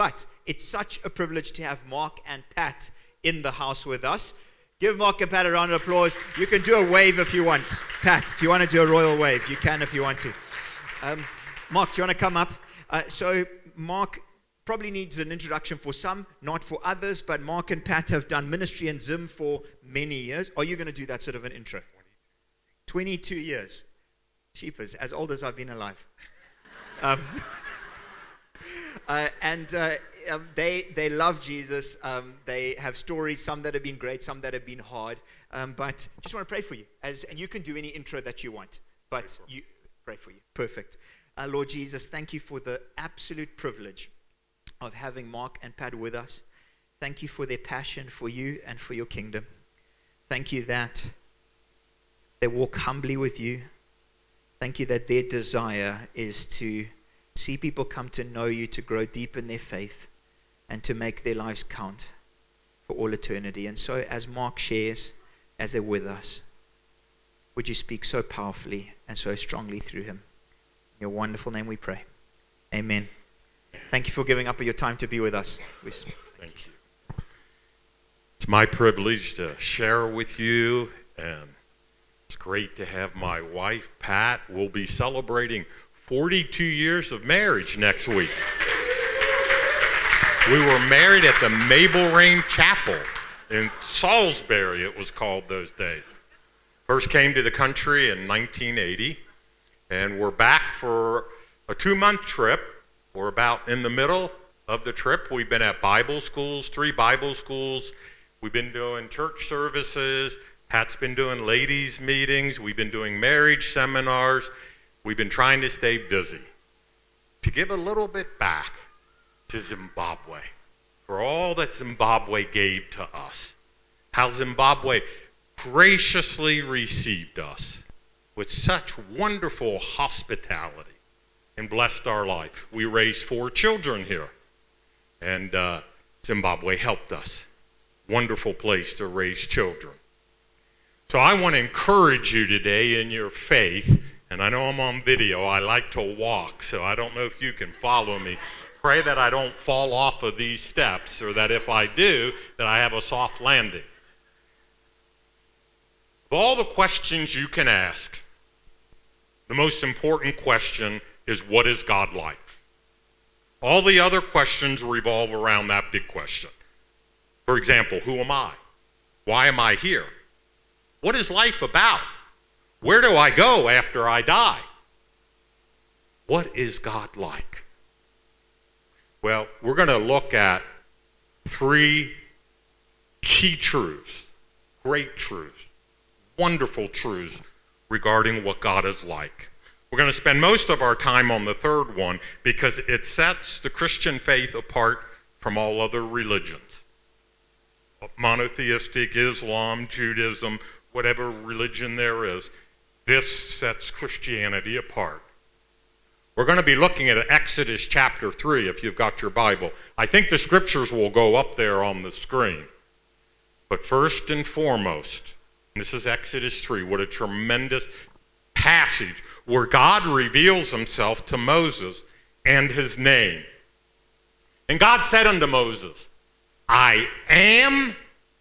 But it's such a privilege to have Mark and Pat in the house with us. Give Mark and Pat a round of applause. You can do a wave if you want. Pat, do you want to do a royal wave? You can if you want to. Um, Mark, do you want to come up? Uh, so, Mark probably needs an introduction for some, not for others, but Mark and Pat have done ministry in Zim for many years. Are you going to do that sort of an intro? 22 years. Sheepers, as old as I've been alive. Um, uh, and uh, um, they, they love Jesus. Um, they have stories, some that have been great, some that have been hard. Um, but just want to pray for you. As, and you can do any intro that you want. But pray you pray for you. Perfect. Uh, Lord Jesus, thank you for the absolute privilege of having Mark and Pat with us. Thank you for their passion for you and for your kingdom. Thank you that they walk humbly with you. Thank you that their desire is to see people come to know you, to grow deep in their faith, and to make their lives count for all eternity. And so, as Mark shares, as they're with us, would you speak so powerfully and so strongly through him? In your wonderful name we pray. Amen. Thank you for giving up your time to be with us. Thank you. It's my privilege to share with you, and it's great to have my wife, Pat. We'll be celebrating 42 years of marriage next week. We were married at the Mabelreign Chapel in Salisbury, it was called those days. First came to the country in 1980, and we're back for a two month trip. We're about in the middle of the trip. We've been at Bible schools, three Bible schools. We've been doing church services. Pat's been doing ladies' meetings. We've been doing marriage seminars. We've been trying to stay busy. To give a little bit back to Zimbabwe, for all that Zimbabwe gave to us, how Zimbabwe graciously received us with such wonderful hospitality and blessed our life. We raised four children here, and uh, Zimbabwe helped us. Wonderful place to raise children. So I want to encourage you today in your faith and I know I'm on video. I like to walk, so I don't know if you can follow me. Pray that I don't fall off of these steps, or that if I do, that I have a soft landing. Of all the questions you can ask, the most important question is what is God like? All the other questions revolve around that big question. For example, who am I? Why am I here? What is life about? Where do I go after I die? What is God like? Well, we're going to look at three key truths, great truths, wonderful truths regarding what God is like. We're going to spend most of our time on the third one because it sets the Christian faith apart from all other religions. Monotheistic, Islam, Judaism, whatever religion there is. This sets Christianity apart. We're going to be looking at Exodus chapter 3 if you've got your Bible. I think the scriptures will go up there on the screen. But first and foremost, this is Exodus 3. What a tremendous passage where God reveals himself to Moses and his name. And God said unto Moses, I am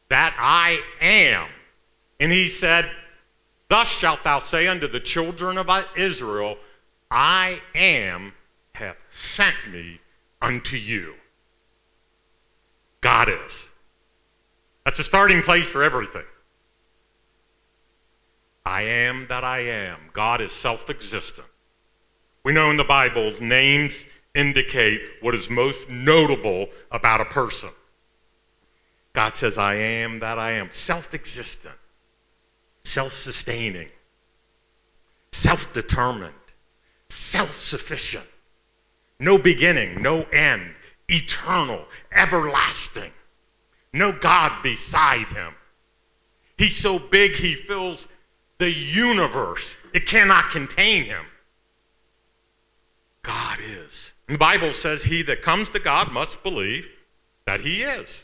that I am. And he said, Thus shalt thou say unto the children of Israel, I am hath sent me unto you. God is. That's a starting place for everything. I am that I am. God is self existent. We know in the Bible, names indicate what is most notable about a person. God says, I am that I am, self existent self sustaining, self determined, self sufficient, no beginning, no end, eternal, everlasting, no God beside him. He's so big he fills the universe, it cannot contain him. God is. And the Bible says, He that comes to God must believe that He is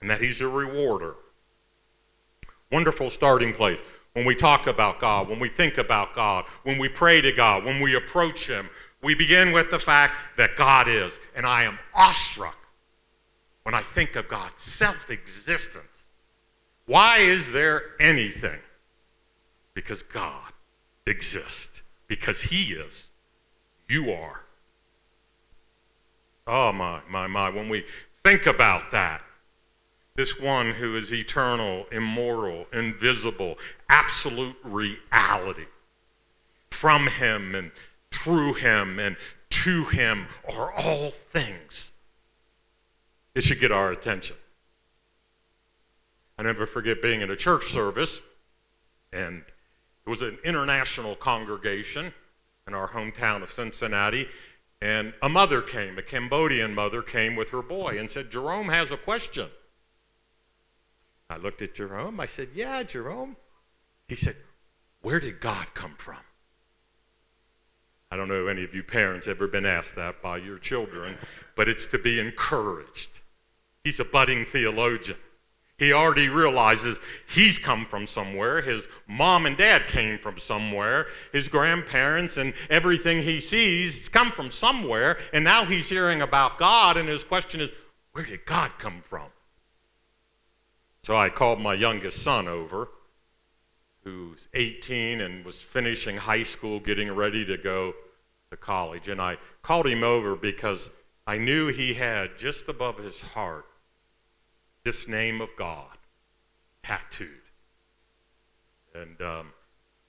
and that He's a rewarder Wonderful starting place when we talk about God, when we think about God, when we pray to God, when we approach Him. We begin with the fact that God is, and I am awestruck when I think of God's self existence. Why is there anything? Because God exists, because He is. You are. Oh, my, my, my. When we think about that, this one who is eternal, immortal, invisible, absolute reality, from Him and through Him and to Him are all things. It should get our attention. I never forget being in a church service, and it was an international congregation in our hometown of Cincinnati, and a mother came, a Cambodian mother came with her boy and said, Jerome has a question. I looked at Jerome. I said, Yeah, Jerome. He said, Where did God come from? I don't know if any of you parents ever been asked that by your children, but it's to be encouraged. He's a budding theologian. He already realizes he's come from somewhere. His mom and dad came from somewhere. His grandparents and everything he sees has come from somewhere. And now he's hearing about God, and his question is, where did God come from? So I called my youngest son over, who's 18 and was finishing high school, getting ready to go to college. And I called him over because I knew he had just above his heart this name of God tattooed. And, um,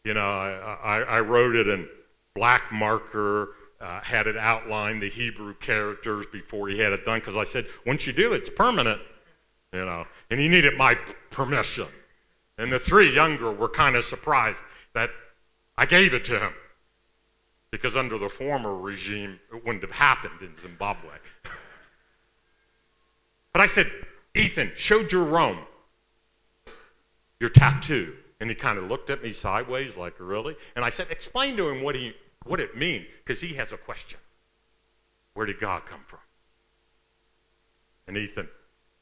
you know, I, I, I, wrote it in black marker, uh, had it outlined, the Hebrew characters before he had it done, because I said, once you do it, it's permanent, you know. And he needed my permission. And the three younger were kind of surprised that I gave it to him because under the former regime, it wouldn't have happened in Zimbabwe. but I said, Ethan, show Jerome your tattoo. And he kind of looked at me sideways, like, really? And I said, explain to him what, he, what it means, because he has a question. Where did God come from? And Ethan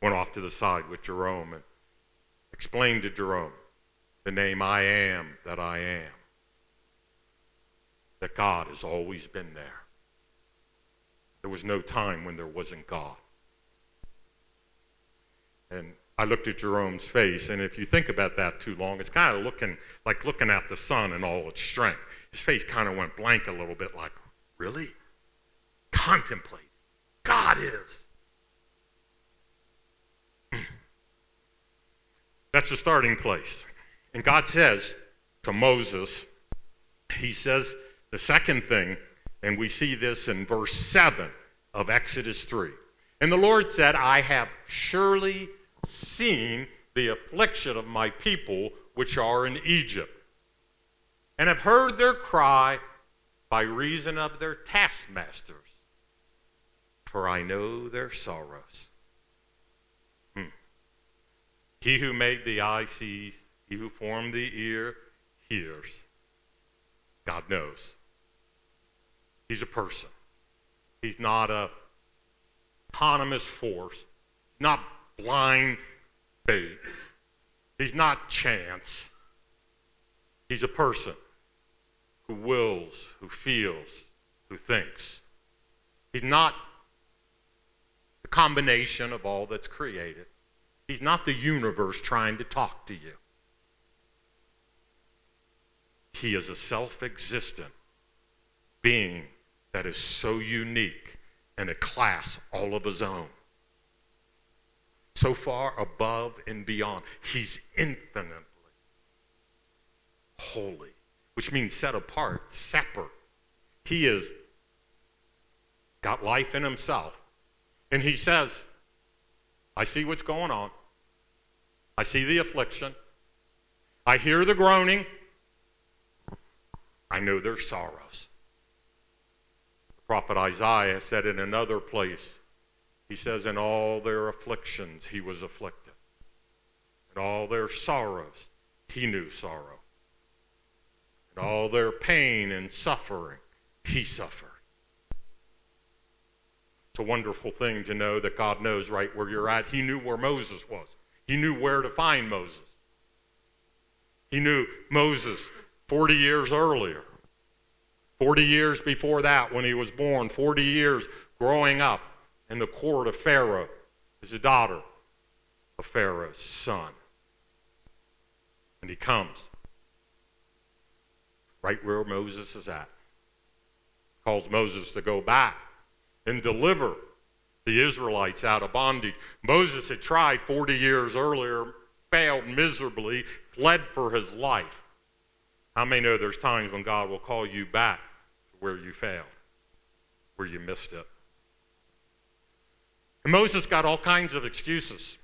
went off to the side with Jerome and explained to Jerome the name I am that I am that God has always been there. There was no time when there wasn't God. And I looked at Jerome's face, and if you think about that too long, it's kind of looking like looking at the sun in all its strength. His face kind of went blank a little bit, like, really? Contemplate. God is. That's the starting place. And God says to Moses, He says, the second thing, and we see this in verse 7 of Exodus 3. And the Lord said, I have surely seen the affliction of my people which are in Egypt, and have heard their cry by reason of their taskmasters, for I know their sorrows. He who made the eye sees, he who formed the ear hears. God knows. He's a person. He's not a autonomous force, not blind faith. He's not chance. He's a person who wills, who feels, who thinks. He's not the combination of all that's created. He's not the universe trying to talk to you. He is a self existent being that is so unique and a class all of his own. So far above and beyond. He's infinitely holy, which means set apart, separate. He is got life in himself. And he says, I see what's going on. I see the affliction. I hear the groaning. I know their sorrows The prophet Isaiah said in another place, he says, In all their afflictions he was afflicted, in all their sorrows he knew sorrow, in all their pain and suffering he suffered. It's a wonderful thing to know that God knows right where you're at. He knew where Moses was, He knew where to find Moses. He knew Moses 40 years earlier. 40 years before that, when he was born, 40 years growing up in the court of Pharaoh, as a daughter of Pharaoh's son. And he comes right where Moses is at. Calls Moses to go back and deliver the Israelites out of bondage. Moses had tried 40 years earlier, failed miserably, fled for his life. How many know there's times when God will call you back to where you failed, where you missed it? And Moses got all kinds of excuses.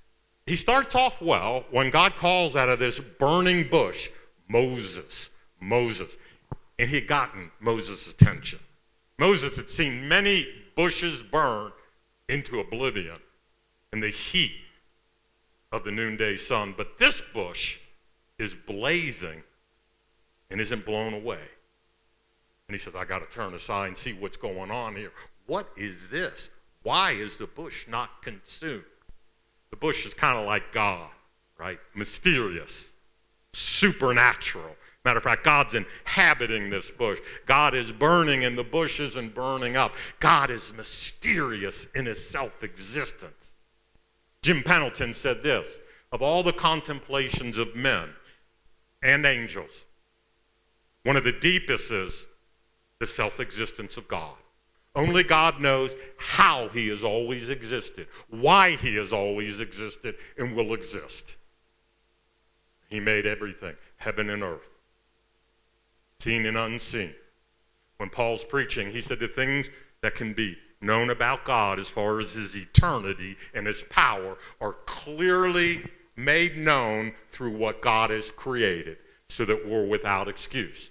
He starts off well when God calls out of this burning bush, Moses, Moses. And he had gotten Moses' attention. Moses had seen many bushes burn into oblivion in the heat of the noonday sun. But this bush is blazing and isn't blown away. And he says, I got to turn aside and see what's going on here. What is this? Why is the bush not consumed? The bush is kind of like God, right? Mysterious, supernatural. Matter of fact, God's inhabiting this bush. God is burning and the bush isn't burning up. God is mysterious in his self existence. Jim Pendleton said this of all the contemplations of men and angels, one of the deepest is the self existence of God. Only God knows how He has always existed, why He has always existed, and will exist. He made everything, heaven and earth, seen and unseen. When Paul's preaching, he said the things that can be known about God as far as His eternity and His power are clearly made known through what God has created so that we're without excuse.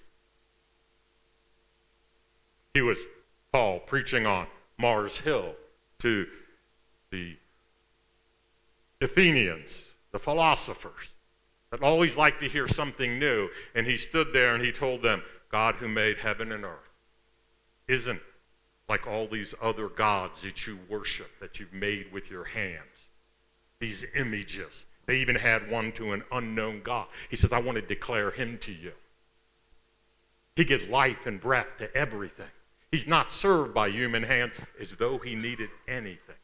He was Paul preaching on Mars Hill to the Athenians, the philosophers, that always like to hear something new. And he stood there and he told them, God who made heaven and earth isn't like all these other gods that you worship, that you've made with your hands. These images. They even had one to an unknown God. He says, I want to declare him to you. He gives life and breath to everything. He's not served by human hands as though he needed anything.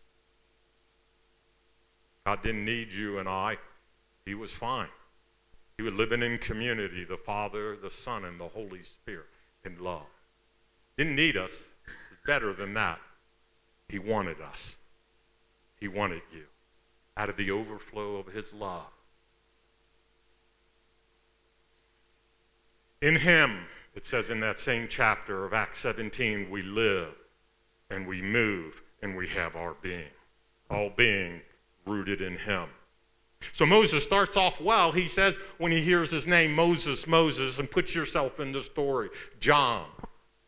God didn't need you and I. He was fine. He was living in community, the Father, the Son, and the Holy Spirit in love. Didn't need us. Better than that. He wanted us. He wanted you out of the overflow of his love. In him, it says in that same chapter of Acts 17, we live and we move and we have our being, all being rooted in Him. So Moses starts off well. He says, when he hears his name, Moses, Moses, and puts yourself in the story. John,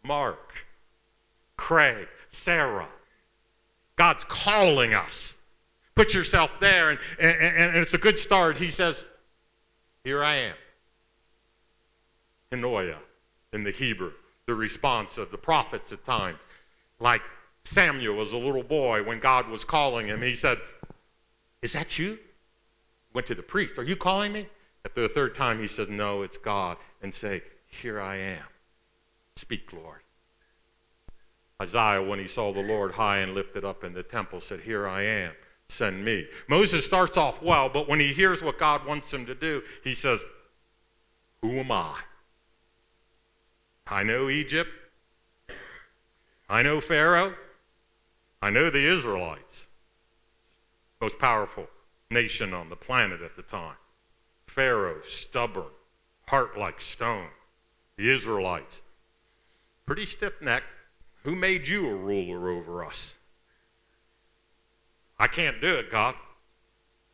Mark, Craig, Sarah. God's calling us. Put yourself there, and, and, and it's a good start. He says, Here I am. Hineni in the Hebrew, the response of the prophets at times. Like Samuel as a little boy when God was calling him, he said, Is that you? Went to the priest, Are you calling me? After the third time, he says, No, it's God. And say, Here I am. Speak, Lord. Isaiah, when he saw the Lord high and lifted up in the temple, said, Here I am. Send me. Moses starts off well, but when he hears what God wants him to do, he says, Who am I? I know Egypt. I know Pharaoh. I know the Israelites. Most powerful nation on the planet at the time. Pharaoh, stubborn, heart like stone. The Israelites, pretty stiff necked. Who made you a ruler over us? I can't do it, God.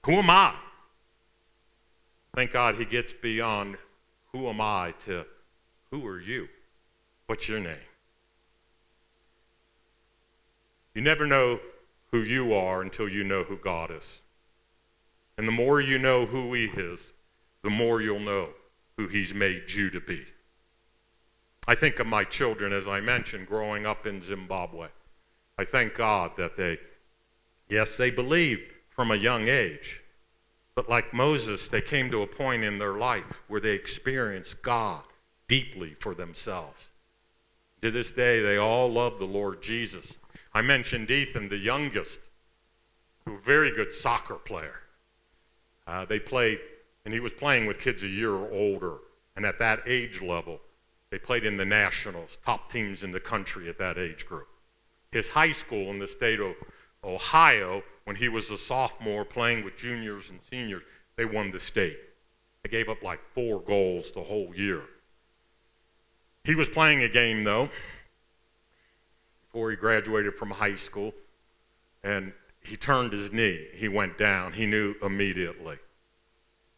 Who am I? Thank God he gets beyond who am I to who are you? What's your name? You never know who you are until you know who God is. And the more you know who He is, the more you'll know who He's made you to be. I think of my children, as I mentioned, growing up in Zimbabwe. I thank God that they, yes, they believed from a young age, but like Moses, they came to a point in their life where they experienced God deeply for themselves. To this day, they all love the Lord Jesus. I mentioned Ethan, the youngest, who a very good soccer player. Uh, they played, and he was playing with kids a year older. And at that age level, they played in the nationals, top teams in the country at that age group. His high school in the state of Ohio, when he was a sophomore playing with juniors and seniors, they won the state. They gave up like four goals the whole year. He was playing a game, though, before he graduated from high school, and he turned his knee. He went down. He knew immediately.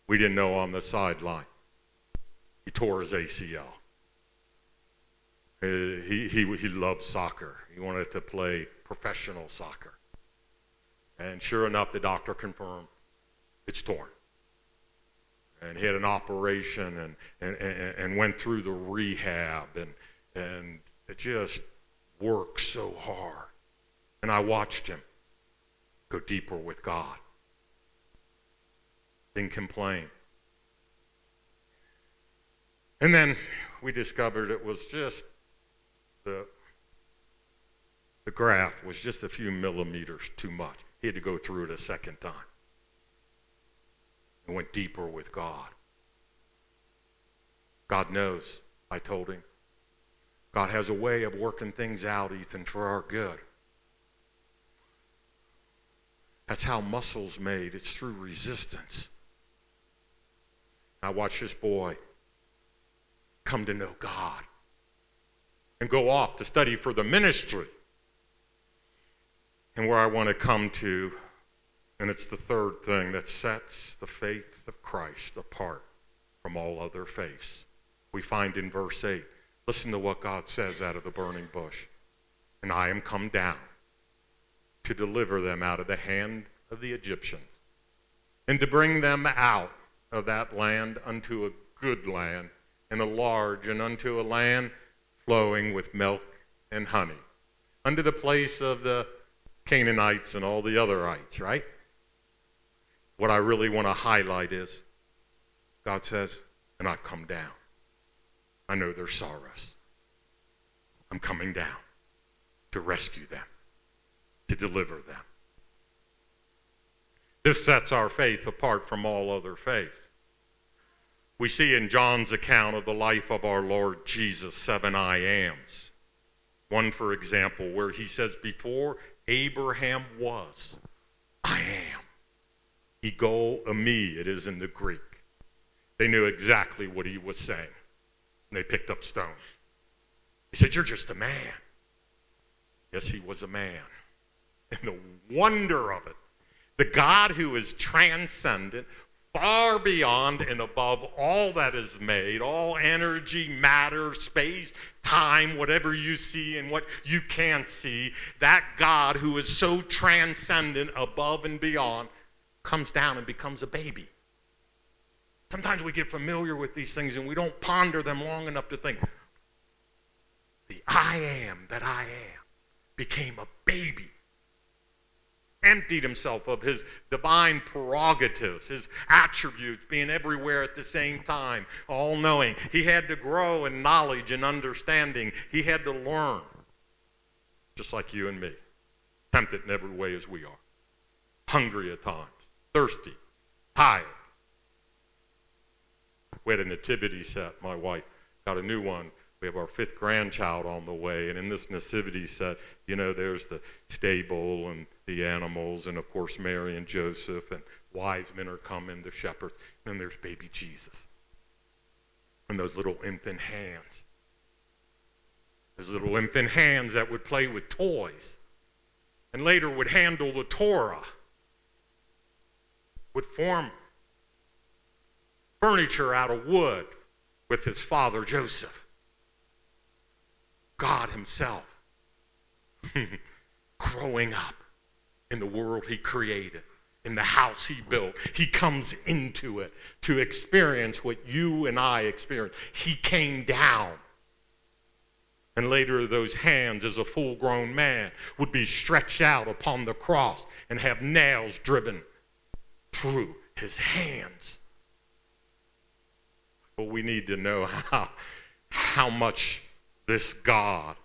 We didn't know on the sideline. He tore his ACL. He, he, he loved soccer. He wanted to play professional soccer. And sure enough, the doctor confirmed it's torn. And he had an operation and, and, and, and went through the rehab and, and it just worked so hard. And I watched him go deeper with God. Didn't complain. And then we discovered it was just the, the graft was just a few millimeters too much. He had to go through it a second time and went deeper with God. God knows, I told him. God has a way of working things out, Ethan, for our good. That's how muscle's made. It's through resistance. I watched this boy come to know God and go off to study for the ministry. And where I want to come to, and it's the third thing that sets the faith of Christ apart from all other faiths. We find in verse 8, listen to what God says out of the burning bush. And I am come down to deliver them out of the hand of the Egyptians, and to bring them out of that land unto a good land, and a large, and unto a land flowing with milk and honey, unto the place of the Canaanites and all the otherites, right? What I really want to highlight is God says, and I've come down. I know their sorrows. I'm coming down to rescue them, to deliver them. This sets our faith apart from all other faith. We see in John's account of the life of our Lord Jesus seven I ams. One, for example, where he says, Before Abraham was, I am. Ego eimi, it is in the Greek. They knew exactly what he was saying. And they picked up stones. He said, You're just a man. Yes, he was a man. And the wonder of it, the God who is transcendent, far beyond and above all that is made, all energy, matter, space, time, whatever you see and what you can't see, that God who is so transcendent above and beyond comes down and becomes a baby. Sometimes we get familiar with these things and we don't ponder them long enough to think, the I am that I am became a baby emptied himself of his divine prerogatives, his attributes, being everywhere at the same time, all knowing. He had to grow in knowledge and understanding. He had to learn, just like you and me, tempted in every way as we are, hungry at times, thirsty, tired. We had a nativity set, my wife got a new one we have our fifth grandchild on the way, and in this nativity set, you know, there's the stable and the animals, and of course, Mary and Joseph, and wise men are coming, the shepherds, and there's baby Jesus. And those little infant hands. Those little infant hands that would play with toys and later would handle the Torah, would form furniture out of wood with his father Joseph. God Himself growing up in the world He created, in the house He built. He comes into it to experience what you and I experience. He came down. And later, those hands, as a full grown man, would be stretched out upon the cross and have nails driven through his hands. But we need to know how, how much this God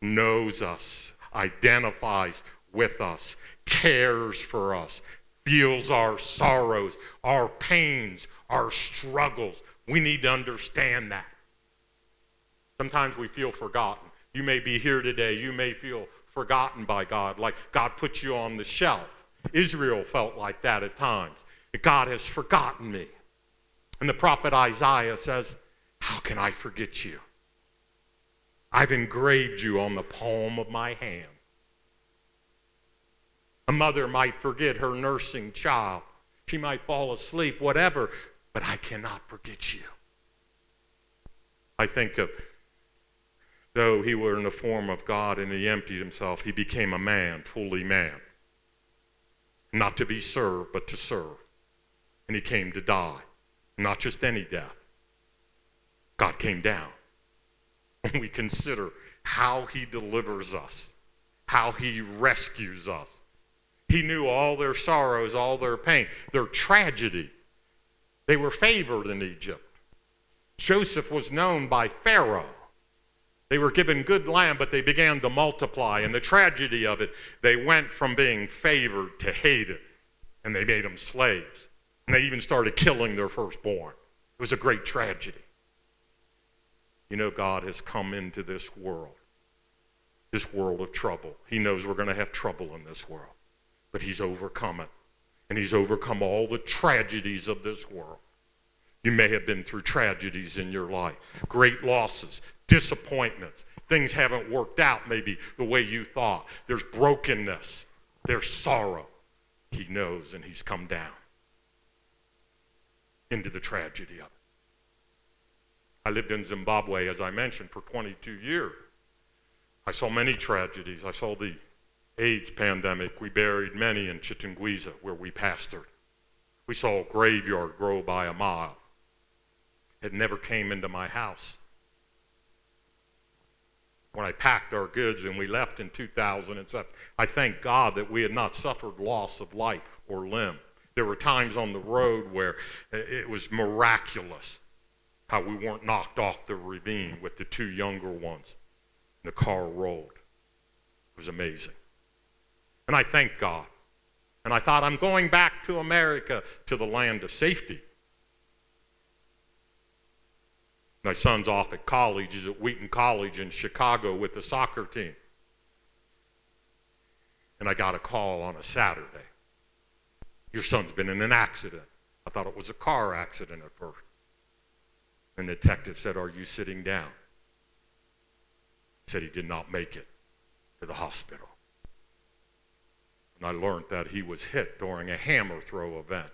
knows us, identifies with us, cares for us, feels our sorrows, our pains, our struggles. We need to understand that. Sometimes we feel forgotten. You may be here today, you may feel forgotten by God, like God put you on the shelf. Israel felt like that at times. God has forgotten me. And the prophet Isaiah says, How can I forget you? I've engraved you on the palm of my hand. A mother might forget her nursing child. She might fall asleep, whatever, but I cannot forget you. I think of though he were in the form of God and he emptied himself, he became a man, fully man. Not to be served, but to serve. And he came to die. Not just any death. God came down. When we consider how he delivers us, how he rescues us. He knew all their sorrows, all their pain, their tragedy. They were favored in Egypt. Joseph was known by Pharaoh. They were given good land, but they began to multiply. And the tragedy of it, they went from being favored to hated, and they made them slaves. And they even started killing their firstborn. It was a great tragedy. You know, God has come into this world, this world of trouble. He knows we're going to have trouble in this world but he's overcome it. And he's overcome all the tragedies of this world. You may have been through tragedies in your life, great losses, disappointments. Things haven't worked out maybe the way you thought. There's brokenness, there's sorrow. He knows, and he's come down into the tragedy of it. I lived in Zimbabwe, as I mentioned, for 22 years. I saw many tragedies. I saw the AIDS pandemic, we buried many in Chitungwiza, where we pastored. We saw a graveyard grow by a mile. It never came into my house. When I packed our goods and we left in 2007, I thank God that we had not suffered loss of life or limb. There were times on the road where it was miraculous how we weren't knocked off the ravine with the two younger ones. The car rolled. It was amazing. And I thank God. And I thought, I'm going back to America, to the land of safety. My son's off at college. He's at Wheaton College in Chicago with the soccer team. And I got a call on a Saturday. Your son's been in an accident. I thought it was a car accident at first. And the detective said, Are you sitting down? He said he did not make it to the hospital. And I learned that he was hit during a hammer throw event,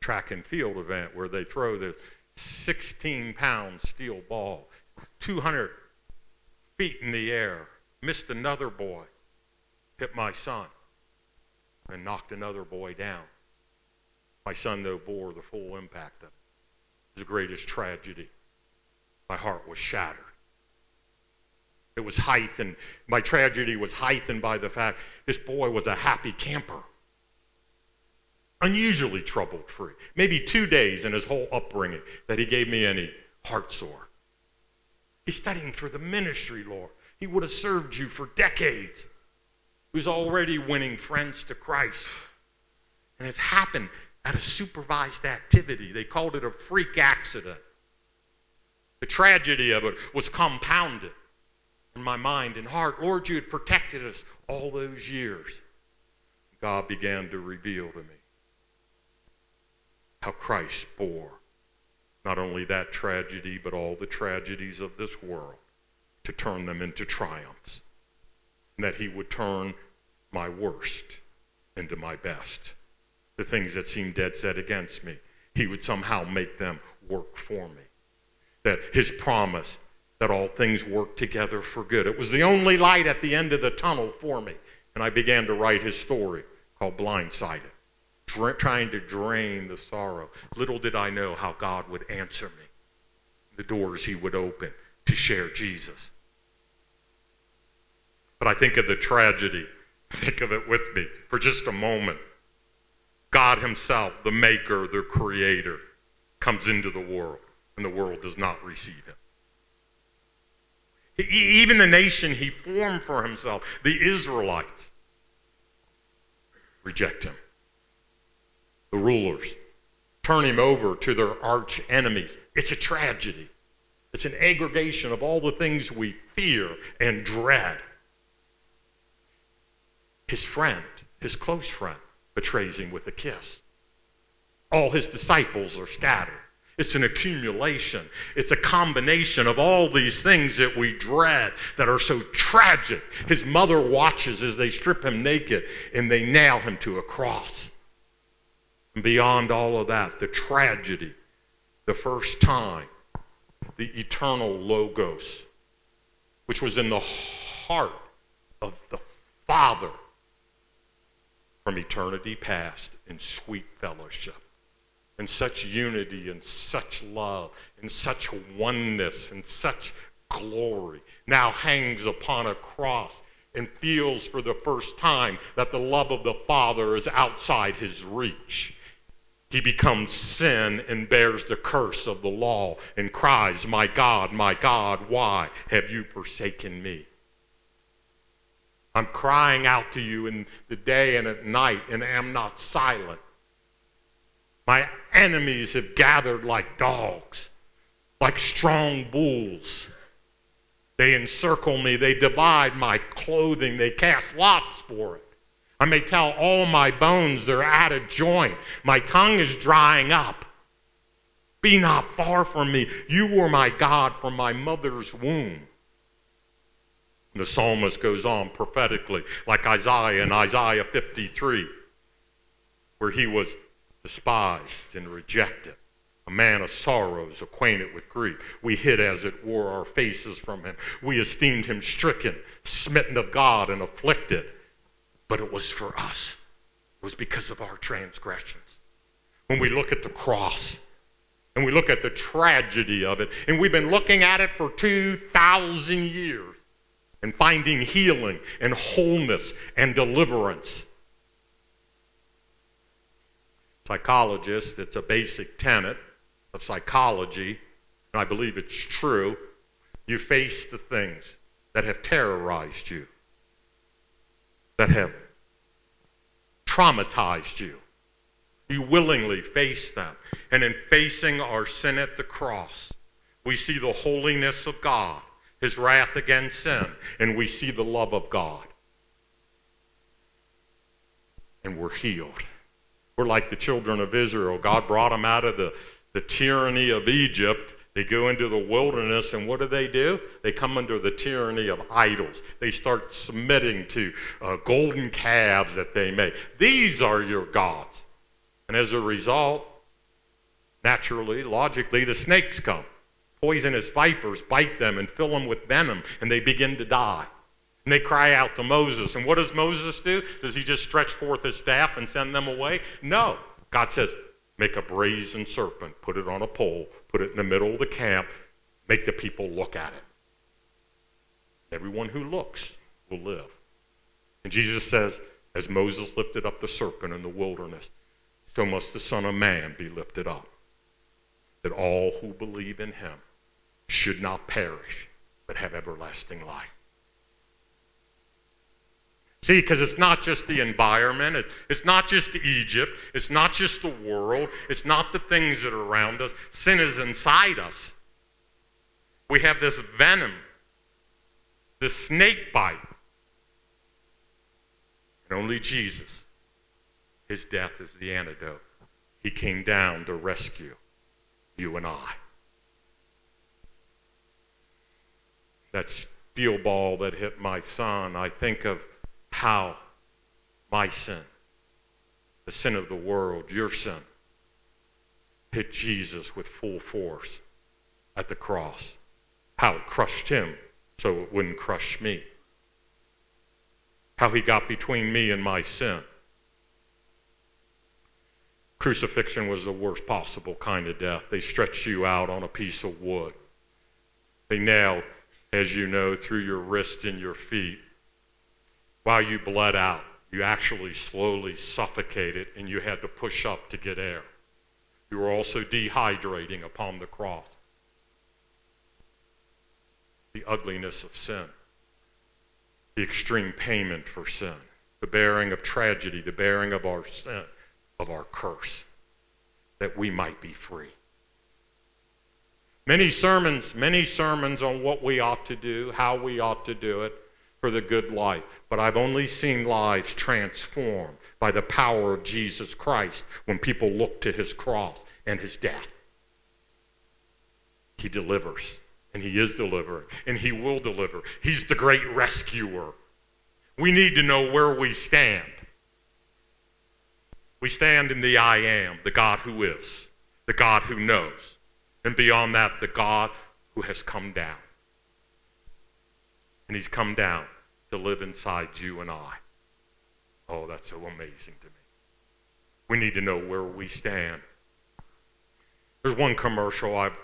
track and field event, where they throw the 16 pound steel ball 200 feet in the air, missed another boy, hit my son, and knocked another boy down. My son, though, bore the full impact of it. It was the greatest tragedy. My heart was shattered. It was heightened. My tragedy was heightened by the fact this boy was a happy camper. Unusually trouble free. Maybe two days in his whole upbringing that he gave me any heart sore. He's studying for the ministry, Lord. He would have served you for decades. He was already winning friends to Christ. And it's happened at a supervised activity. They called it a freak accident. The tragedy of it was compounded in my mind and heart. Lord, you had protected us all those years. God began to reveal to me how Christ bore not only that tragedy, but all the tragedies of this world to turn them into triumphs. And that He would turn my worst into my best. The things that seemed dead set against me, He would somehow make them work for me. That His promise that all things work together for good. It was the only light at the end of the tunnel for me. And I began to write his story called Blindsided, trying to drain the sorrow. Little did I know how God would answer me, the doors he would open to share Jesus. But I think of the tragedy. Think of it with me for just a moment. God Himself, the Maker, the Creator, comes into the world, and the world does not receive Him. Even the nation he formed for himself, the Israelites, reject him. The rulers turn him over to their arch enemies. It's a tragedy. It's an aggregation of all the things we fear and dread. His friend, his close friend, betrays him with a kiss. All his disciples are scattered. It's an accumulation. It's a combination of all these things that we dread that are so tragic. His mother watches as they strip him naked and they nail him to a cross. And beyond all of that, the tragedy, the first time, the eternal Logos, which was in the heart of the Father from eternity past in sweet fellowship and such unity and such love and such oneness and such glory now hangs upon a cross and feels for the first time that the love of the Father is outside his reach. He becomes sin and bears the curse of the law and cries, My God, my God, why have you forsaken me? I'm crying out to you in the day and at night and am not silent. My enemies have gathered like dogs, like strong bulls. They encircle me, they divide my clothing, they cast lots for it. I may tell all my bones they're out of joint. My tongue is drying up. Be not far from me. You were my God from my mother's womb. The psalmist goes on prophetically, like Isaiah in Isaiah 53, where he was despised and rejected, a man of sorrows, acquainted with grief. We hid, as it were, our faces from him. We esteemed him stricken, smitten of God, and afflicted. But it was for us, it was because of our transgressions. When we look at the cross, and we look at the tragedy of it, and we've been looking at it for 2,000 years and finding healing and wholeness and deliverance psychologist, it's a basic tenet of psychology, and I believe it's true. You face the things that have terrorized you, that have traumatized you. You willingly face them. And in facing our sin at the cross, we see the holiness of God, his wrath against sin, and we see the love of God. And we're healed. We're like the children of Israel. God brought them out of the, the tyranny of Egypt. They go into the wilderness, and what do they do? They come under the tyranny of idols. They start submitting to uh, golden calves that they make. These are your gods. And as a result, naturally, logically, the snakes come. Poisonous vipers bite them and fill them with venom, and they begin to die. And they cry out to Moses. And what does Moses do? Does he just stretch forth his staff and send them away? No. God says, make a brazen serpent, put it on a pole, put it in the middle of the camp, make the people look at it. Everyone who looks will live. And Jesus says, as Moses lifted up the serpent in the wilderness, so must the Son of Man be lifted up, that all who believe in him should not perish, but have everlasting life. See, because it's not just the environment, it's not just Egypt, it's not just the world, it's not the things that are around us. Sin is inside us. We have this venom, this snake bite. And only Jesus, his death is the antidote. He came down to rescue you and I. That steel ball that hit my son, I think of how my sin, the sin of the world, your sin, hit Jesus with full force at the cross. How it crushed him so it wouldn't crush me. How he got between me and my sin. Crucifixion was the worst possible kind of death. They stretched you out on a piece of wood. They nailed, as you know, through your wrist and your feet while you bled out, you actually slowly suffocated and you had to push up to get air. You were also dehydrating upon the cross. The ugliness of sin, the extreme payment for sin. the bearing of tragedy, the bearing of our sin, of our curse, that we might be free. Many sermons, many sermons on what we ought to do, how we ought to do it for the good life. But I've only seen lives transformed by the power of Jesus Christ when people look to his cross and his death. He delivers, and he is delivering, and he will deliver. He's the great rescuer. We need to know where we stand. We stand in the I am, the God who is, the God who knows, and beyond that, the God who has come down. And he's come down to live inside you and I. Oh, that's so amazing to me. We need to know where we stand. There's one commercial I've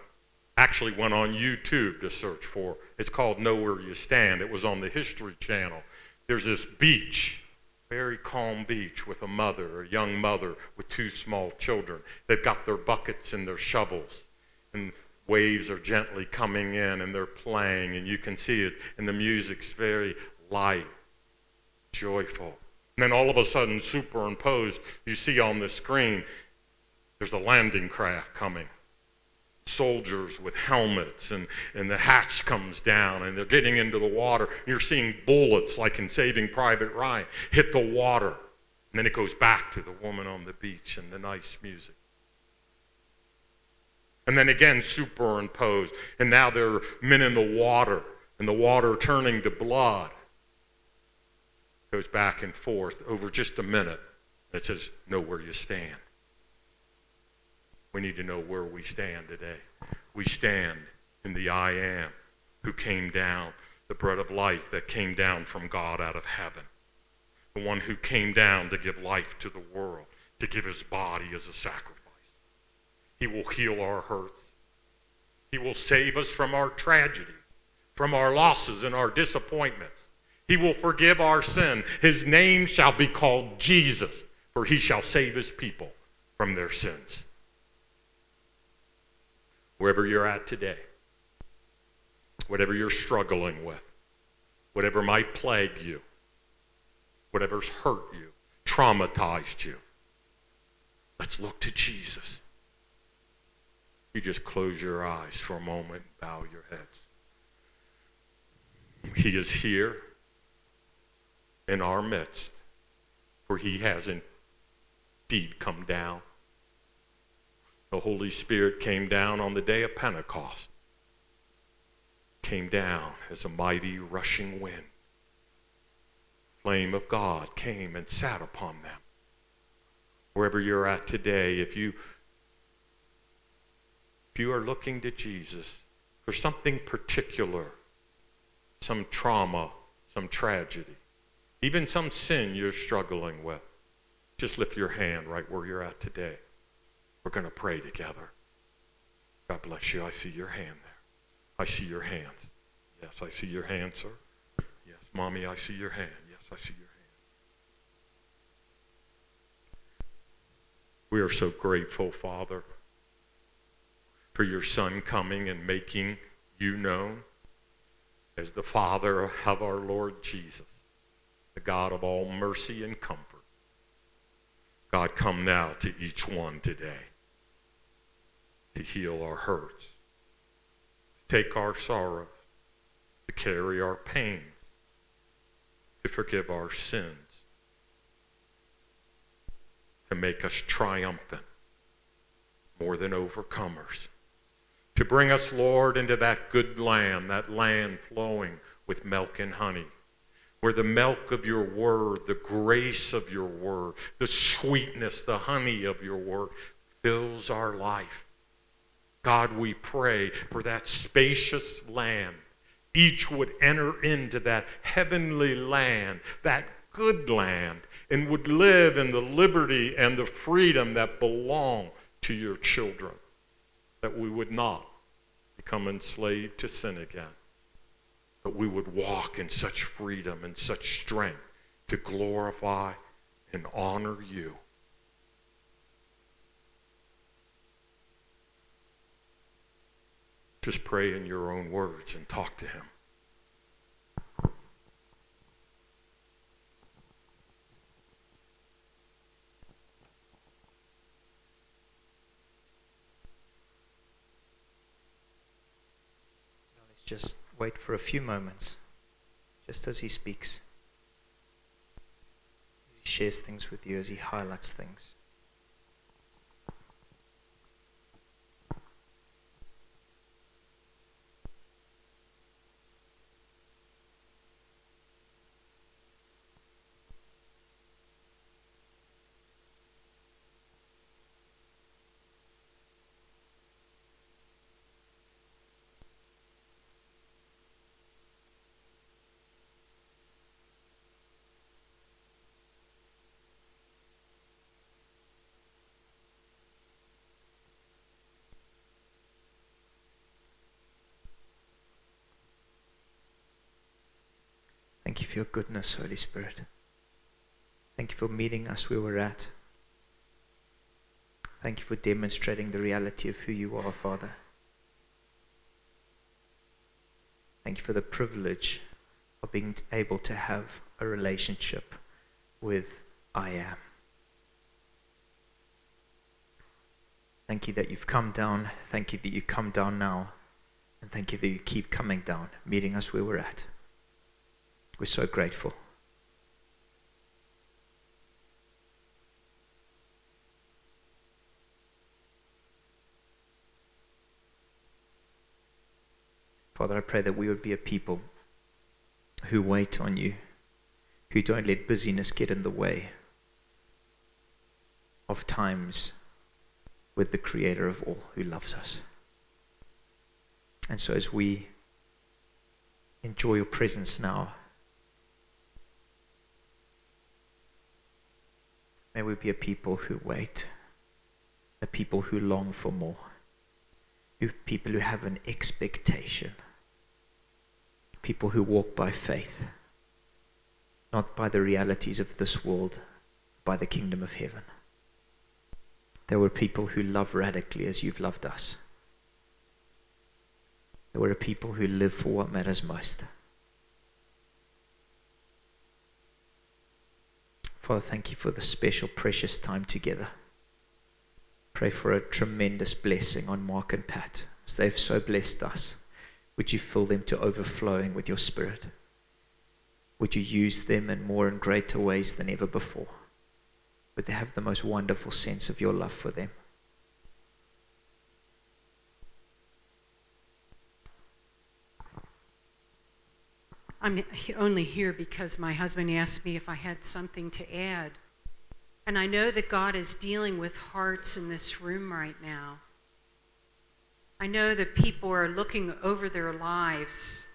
actually went on YouTube to search for. It's called Know Where You Stand. It was on the History Channel. There's this beach, very calm beach, with a mother, a young mother with two small children. They've got their buckets and their shovels, and waves are gently coming in and they're playing, and you can see it, and the music's very light, joyful. And then all of a sudden, superimposed, you see on the screen, there's a landing craft coming. Soldiers with helmets, and, and the hatch comes down, and they're getting into the water. You're seeing bullets, like in Saving Private Ryan, hit the water. And then it goes back to the woman on the beach and the nice music. And then again, superimposed. And now there are men in the water, and the water turning to blood. Goes back and forth over just a minute. It says, Know where you stand. We need to know where we stand today. We stand in the I am who came down, the bread of life that came down from God out of heaven, the one who came down to give life to the world, to give his body as a sacrifice. He will heal our hurts. He will save us from our tragedy, from our losses and our disappointments. He will forgive our sin. His name shall be called Jesus, for he shall save his people from their sins wherever you're at today, whatever you're struggling with, whatever might plague you, whatever's hurt you, traumatized you, let's look to Jesus. You just close your eyes for a moment, bow your heads. He is here in our midst, for he has indeed come down the Holy Spirit came down on the day of Pentecost, came down as a mighty rushing wind. Flame of God came and sat upon them. Wherever you're at today, if you if you are looking to Jesus for something particular, some trauma, some tragedy, even some sin you're struggling with, just lift your hand right where you're at today. We're going to pray together. God bless you. I see your hand there. I see your hands. Yes, I see your hand, sir. Yes, mommy, I see your hand. Yes, I see your hand. We are so grateful, Father, for your son coming and making you known as the Father of our Lord Jesus, the God of all mercy and comfort. God, come now to each one today to heal our hurts, to take our sorrows, to carry our pains, to forgive our sins, to make us triumphant, more than overcomers, to bring us, Lord, into that good land, that land flowing with milk and honey where the milk of your word, the grace of your word, the sweetness, the honey of your word fills our life. God, we pray for that spacious land. Each would enter into that heavenly land, that good land, and would live in the liberty and the freedom that belong to your children. That we would not become enslaved to sin again, but we would walk in such freedom and such strength to glorify and honor you. Just pray in your own words and talk to Him. Just wait for a few moments, just as He speaks, as He shares things with you, as He highlights things. Thank you for your goodness, Holy Spirit. Thank you for meeting us where we're at. Thank you for demonstrating the reality of who you are, Father. Thank you for the privilege of being able to have a relationship with I am. Thank you that you've come down. Thank you that you come down now. And thank you that you keep coming down, meeting us where we're at. We're so grateful. Father, I pray that we would be a people who wait on you, who don't let busyness get in the way of times with the Creator of all who loves us. And so, as we enjoy your presence now, may we be a people who wait, a people who long for more, who, people who have an expectation, people who walk by faith, not by the realities of this world, by the kingdom of heaven. There were people who love radically as you've loved us. There were a people who live for what matters most. Father, thank you for the special, precious time together. Pray for a tremendous blessing on Mark and Pat as they've so blessed us. Would you fill them to overflowing with your Spirit? Would you use them in more and greater ways than ever before? Would they have the most wonderful sense of your love for them? I'm only here because my husband asked me if I had something to add. And I know that God is dealing with hearts in this room right now. I know that people are looking over their lives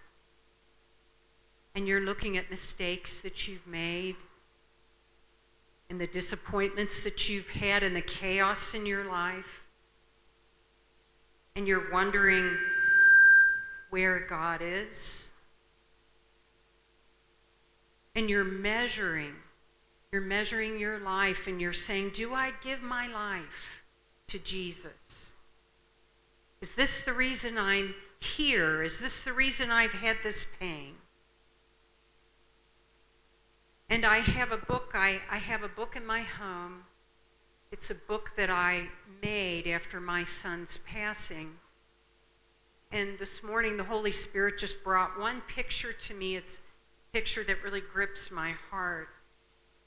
and you're looking at mistakes that you've made and the disappointments that you've had and the chaos in your life. And you're wondering where God is. And you're measuring. You're measuring your life and you're saying, Do I give my life to Jesus? Is this the reason I'm here? Is this the reason I've had this pain? And I have a book, I, I have a book in my home. It's a book that I made after my son's passing. And this morning, the Holy Spirit just brought one picture to me. It's picture that really grips my heart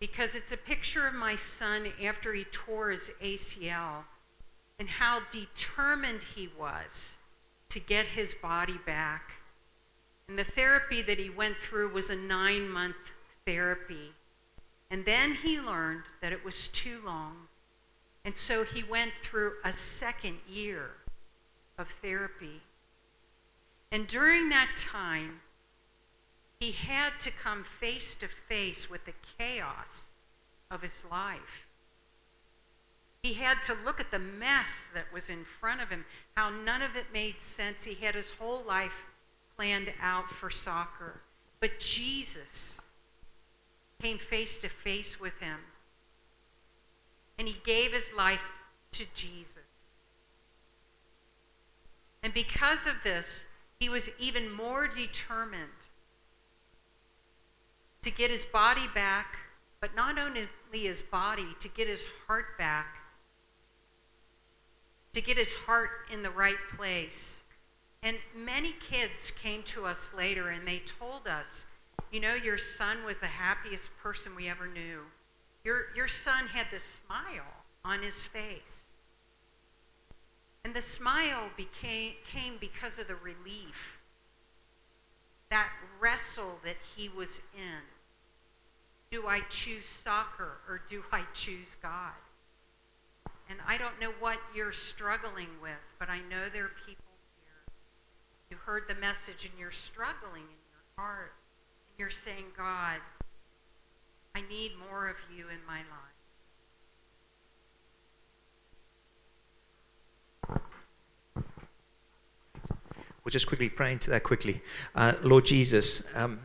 because it's a picture of my son after he tore his ACL and how determined he was to get his body back. And the therapy that he went through was a nine month therapy. And then he learned that it was too long. And so he went through a second year of therapy. And during that time, he had to come face to face with the chaos of his life. He had to look at the mess that was in front of him, how none of it made sense. He had his whole life planned out for soccer. But Jesus came face to face with him. And he gave his life to Jesus. And because of this, he was even more determined to get his body back, but not only his body, to get his heart back, to get his heart in the right place. And many kids came to us later and they told us, you know, your son was the happiest person we ever knew. Your, your son had this smile on his face. And the smile became, came because of the relief, that wrestle that he was in. Do I choose soccer or do I choose God? And I don't know what you're struggling with, but I know there are people here. You heard the message and you're struggling in your heart. And you're saying, God, I need more of you in my life. We'll just quickly pray into that quickly. Uh, Lord Jesus, um,